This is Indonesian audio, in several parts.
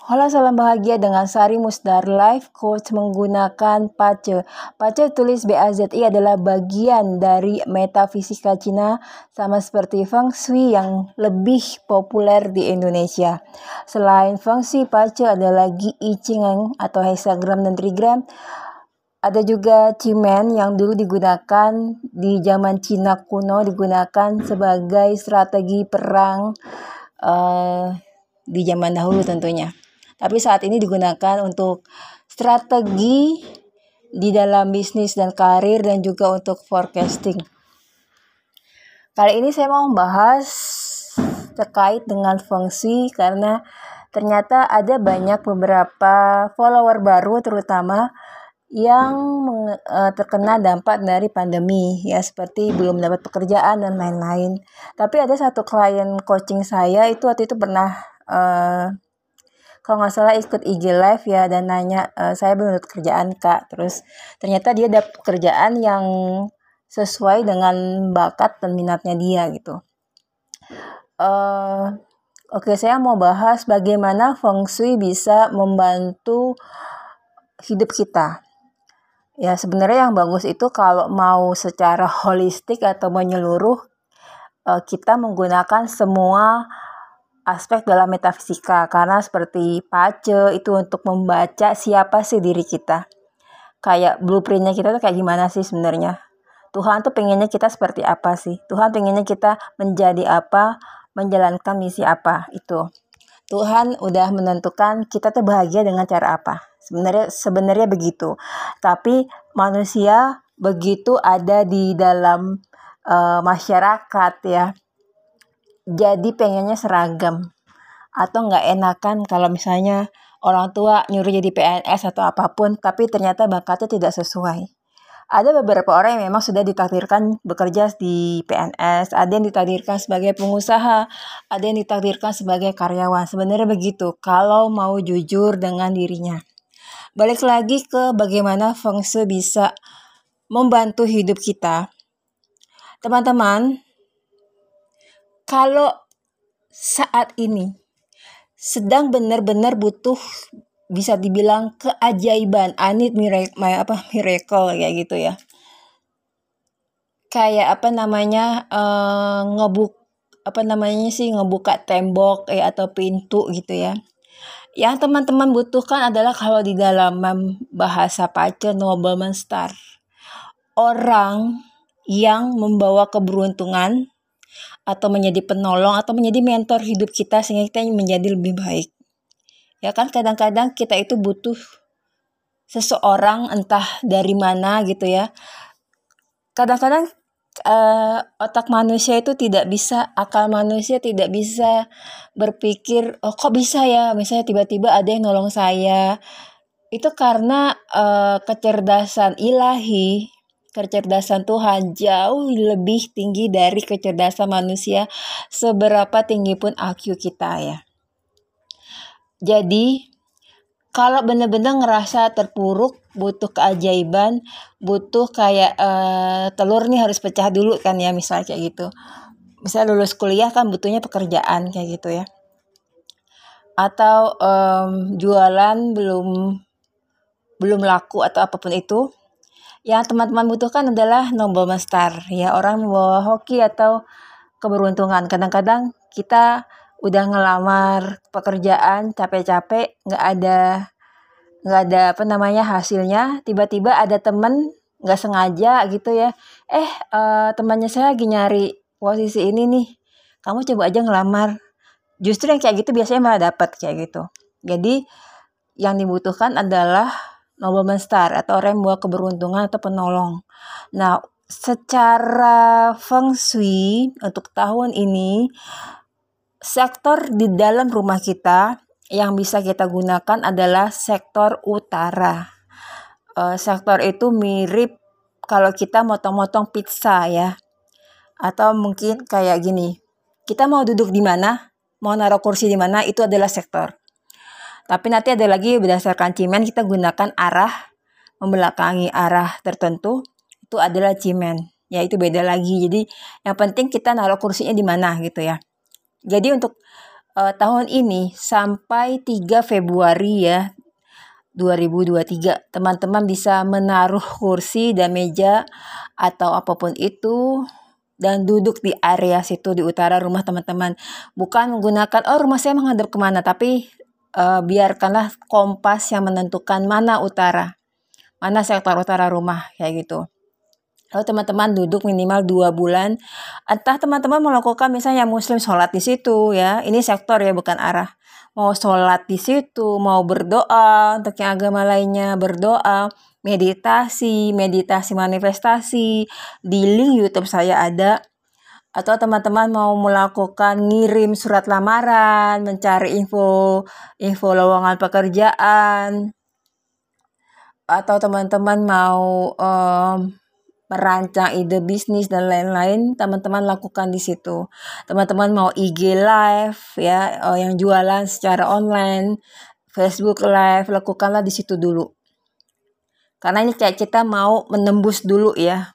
Halo salam bahagia dengan Sari Musdar Life Coach menggunakan Pace. Pace tulis BAZI adalah bagian dari metafisika Cina sama seperti Feng Shui yang lebih populer di Indonesia. Selain Feng Shui, Pace ada lagi I Ching atau hexagram dan trigram. Ada juga cimen yang dulu digunakan di zaman Cina kuno digunakan sebagai strategi perang uh, di zaman dahulu tentunya tapi saat ini digunakan untuk strategi di dalam bisnis dan karir dan juga untuk forecasting. Kali ini saya mau membahas terkait dengan fungsi karena ternyata ada banyak beberapa follower baru terutama yang uh, terkena dampak dari pandemi ya seperti belum dapat pekerjaan dan lain-lain. Tapi ada satu klien coaching saya itu waktu itu pernah uh, kalau nggak salah ikut IG live ya dan nanya e, saya belum kerjaan kak. Terus ternyata dia dapat pekerjaan yang sesuai dengan bakat dan minatnya dia gitu. Uh, oke okay, saya mau bahas bagaimana feng shui bisa membantu hidup kita. Ya sebenarnya yang bagus itu kalau mau secara holistik atau menyeluruh uh, kita menggunakan semua aspek dalam metafisika karena seperti pace itu untuk membaca siapa sih diri kita. Kayak blueprintnya kita tuh kayak gimana sih sebenarnya. Tuhan tuh pengennya kita seperti apa sih? Tuhan pengennya kita menjadi apa, menjalankan misi apa itu. Tuhan udah menentukan kita tuh bahagia dengan cara apa. Sebenarnya sebenarnya begitu. Tapi manusia begitu ada di dalam uh, masyarakat ya jadi pengennya seragam atau nggak enakan kalau misalnya orang tua nyuruh jadi PNS atau apa pun tapi ternyata bakatnya tidak sesuai. Ada beberapa orang yang memang sudah ditakdirkan bekerja di PNS, ada yang ditakdirkan sebagai pengusaha, ada yang ditakdirkan sebagai karyawan. Sebenarnya begitu, kalau mau jujur dengan dirinya. Balik lagi ke bagaimana Feng Shui bisa membantu hidup kita. Teman-teman, kalau saat ini sedang benar-benar butuh bisa dibilang keajaiban, anit miracle, apa miracle kayak gitu ya. Kayak apa namanya uh, ngebuk apa namanya sih ngebuka tembok eh, atau pintu gitu ya. Yang teman-teman butuhkan adalah kalau di dalam bahasa pace nobleman star. Orang yang membawa keberuntungan atau menjadi penolong atau menjadi mentor hidup kita sehingga kita menjadi lebih baik. Ya kan kadang-kadang kita itu butuh seseorang entah dari mana gitu ya. Kadang-kadang uh, otak manusia itu tidak bisa, akal manusia tidak bisa berpikir, oh kok bisa ya, misalnya tiba-tiba ada yang nolong saya. Itu karena uh, kecerdasan ilahi kecerdasan Tuhan jauh lebih tinggi dari kecerdasan manusia seberapa tinggi pun IQ kita ya. Jadi kalau benar-benar ngerasa terpuruk, butuh keajaiban, butuh kayak uh, telur nih harus pecah dulu kan ya misalnya kayak gitu. Misalnya lulus kuliah kan butuhnya pekerjaan kayak gitu ya. Atau um, jualan belum belum laku atau apa pun itu, yang teman-teman butuhkan adalah nomor star ya orang membawa hoki atau keberuntungan. Kadang-kadang kita udah ngelamar pekerjaan capek-capek nggak ada nggak ada apa namanya hasilnya. Tiba-tiba ada temen nggak sengaja gitu ya. Eh uh, temannya saya lagi nyari posisi ini nih. Kamu coba aja ngelamar. Justru yang kayak gitu biasanya malah dapat kayak gitu. Jadi yang dibutuhkan adalah nobleman star atau orang yang bawa keberuntungan atau penolong. Nah, secara feng shui untuk tahun ini sektor di dalam rumah kita yang bisa kita gunakan adalah sektor utara. Uh, sektor itu mirip kalau kita motong-motong pizza ya. Atau mungkin kayak gini. Kita mau duduk di mana? Mau naruh kursi di mana? Itu adalah sektor. Tapi nanti ada lagi berdasarkan cimen kita gunakan arah membelakangi arah tertentu itu adalah cimen. Ya itu beda lagi. Jadi yang penting kita naruh kursinya di mana gitu ya. Jadi untuk uh, tahun ini sampai 3 Februari ya 2023 teman-teman bisa menaruh kursi dan meja atau apa pun itu dan duduk di area situ di utara rumah teman-teman bukan menggunakan oh rumah saya menghadap ke mana tapi uh, biarkanlah kompas yang menentukan mana utara mana sektor utara rumah kayak gitu Lalu teman-teman duduk minimal dua bulan. Entah teman-teman melakukan misalnya muslim sholat di situ ya. Ini sektor ya bukan arah. Mau sholat di situ, mau berdoa untuk yang agama lainnya berdoa, meditasi, meditasi manifestasi di link YouTube saya ada. Atau teman-teman mau melakukan ngirim surat lamaran, mencari info info lowongan pekerjaan, atau teman-teman mau um, merancang ide bisnis dan lain-lain, teman-teman lakukan di situ. Teman-teman mau IG live ya, uh, yang jualan secara online, Facebook live, lakukanlah di situ dulu. Karena ini kayak kita mau menembus dulu ya,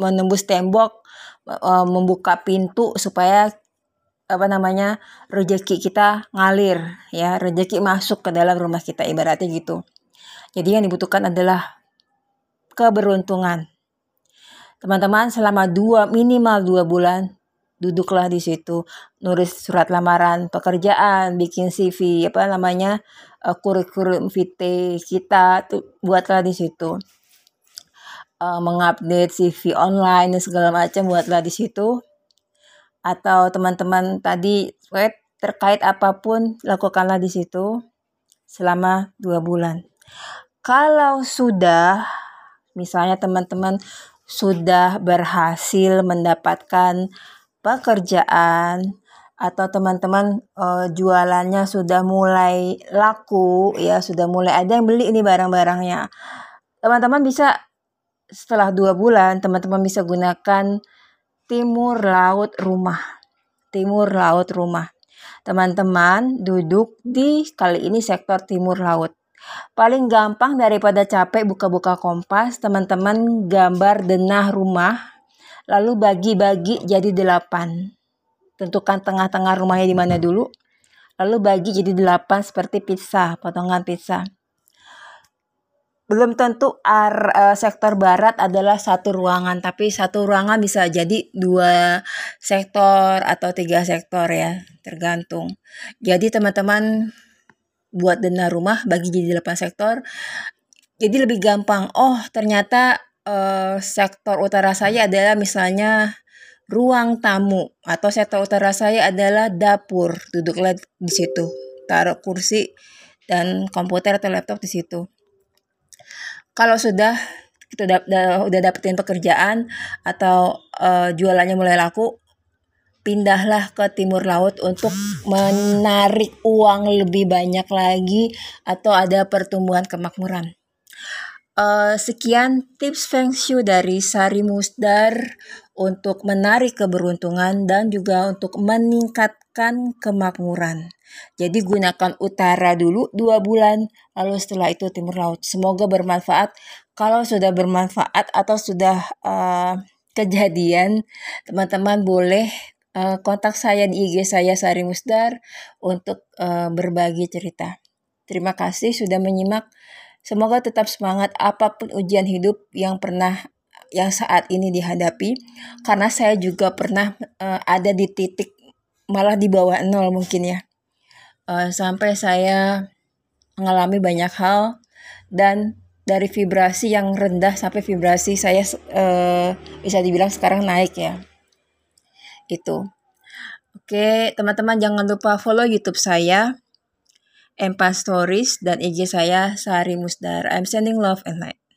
menembus tembok, uh, membuka pintu supaya apa namanya rezeki kita ngalir ya. Rezeki masuk ke dalam rumah kita ibaratnya gitu. Jadi yang dibutuhkan adalah keberuntungan. Teman-teman selama dua minimal dua bulan duduklah di situ. Nulis surat lamaran pekerjaan bikin CV apa namanya uh, kurikulum vitae kita tuh buatlah di situ uh, mengupdate CV online dan segala macam buatlah di situ. Atau teman-teman tadi terkait apa pun lakukanlah di situ selama dua bulan. Kalau sudah Misalnya teman-teman sudah berhasil mendapatkan pekerjaan atau teman-teman uh, jualannya sudah mulai laku ya sudah mulai ada yang beli ini barang-barangnya teman-teman bisa setelah dua bulan teman-teman bisa gunakan timur laut rumah timur laut rumah teman-teman duduk di kali ini sektor timur laut Paling gampang daripada capek buka-buka kompas, teman-teman gambar denah rumah, lalu bagi-bagi jadi delapan. Tentukan tengah-tengah rumahnya di mana dulu, lalu bagi jadi delapan seperti pizza, potongan pizza. Belum tentu ar, uh, sektor barat adalah satu ruangan, tapi satu ruangan bisa jadi dua sektor atau tiga sektor ya, tergantung. Jadi teman-teman buat dana rumah bagi jadi 8 sektor. Jadi lebih gampang. Oh, ternyata uh, sektor utara saya adalah misalnya ruang tamu atau sektor utara saya adalah dapur. Duduklah di situ. Taruh kursi dan komputer atau laptop di situ. Kalau sudah kita udah, udah dapetin pekerjaan atau uh, jualannya mulai laku, pindahlah ke timur laut untuk menarik uang lebih banyak lagi atau ada pertumbuhan kemakmuran. Uh, sekian tips Feng Shui dari Sari Musdar untuk menarik keberuntungan dan juga untuk meningkatkan kemakmuran. Jadi gunakan utara dulu dua bulan, lalu setelah itu timur laut. Semoga bermanfaat. Kalau sudah bermanfaat atau sudah uh, kejadian, teman-teman boleh uh, kontak saya di IG saya Sari Musdar untuk uh, berbagi cerita. Terima kasih sudah menyimak. Semoga tetap semangat apa pun ujian hidup yang pernah yang saat ini dihadapi karena saya juga pernah uh, ada di titik malah di bawah nol mungkin ya. Uh, sampai saya mengalami banyak hal dan dari vibrasi yang rendah sampai vibrasi saya uh, bisa dibilang sekarang naik ya itu. Oke, teman-teman jangan lupa follow YouTube saya, Empa Stories, dan IG saya Sari Musdar. I'm sending love and light.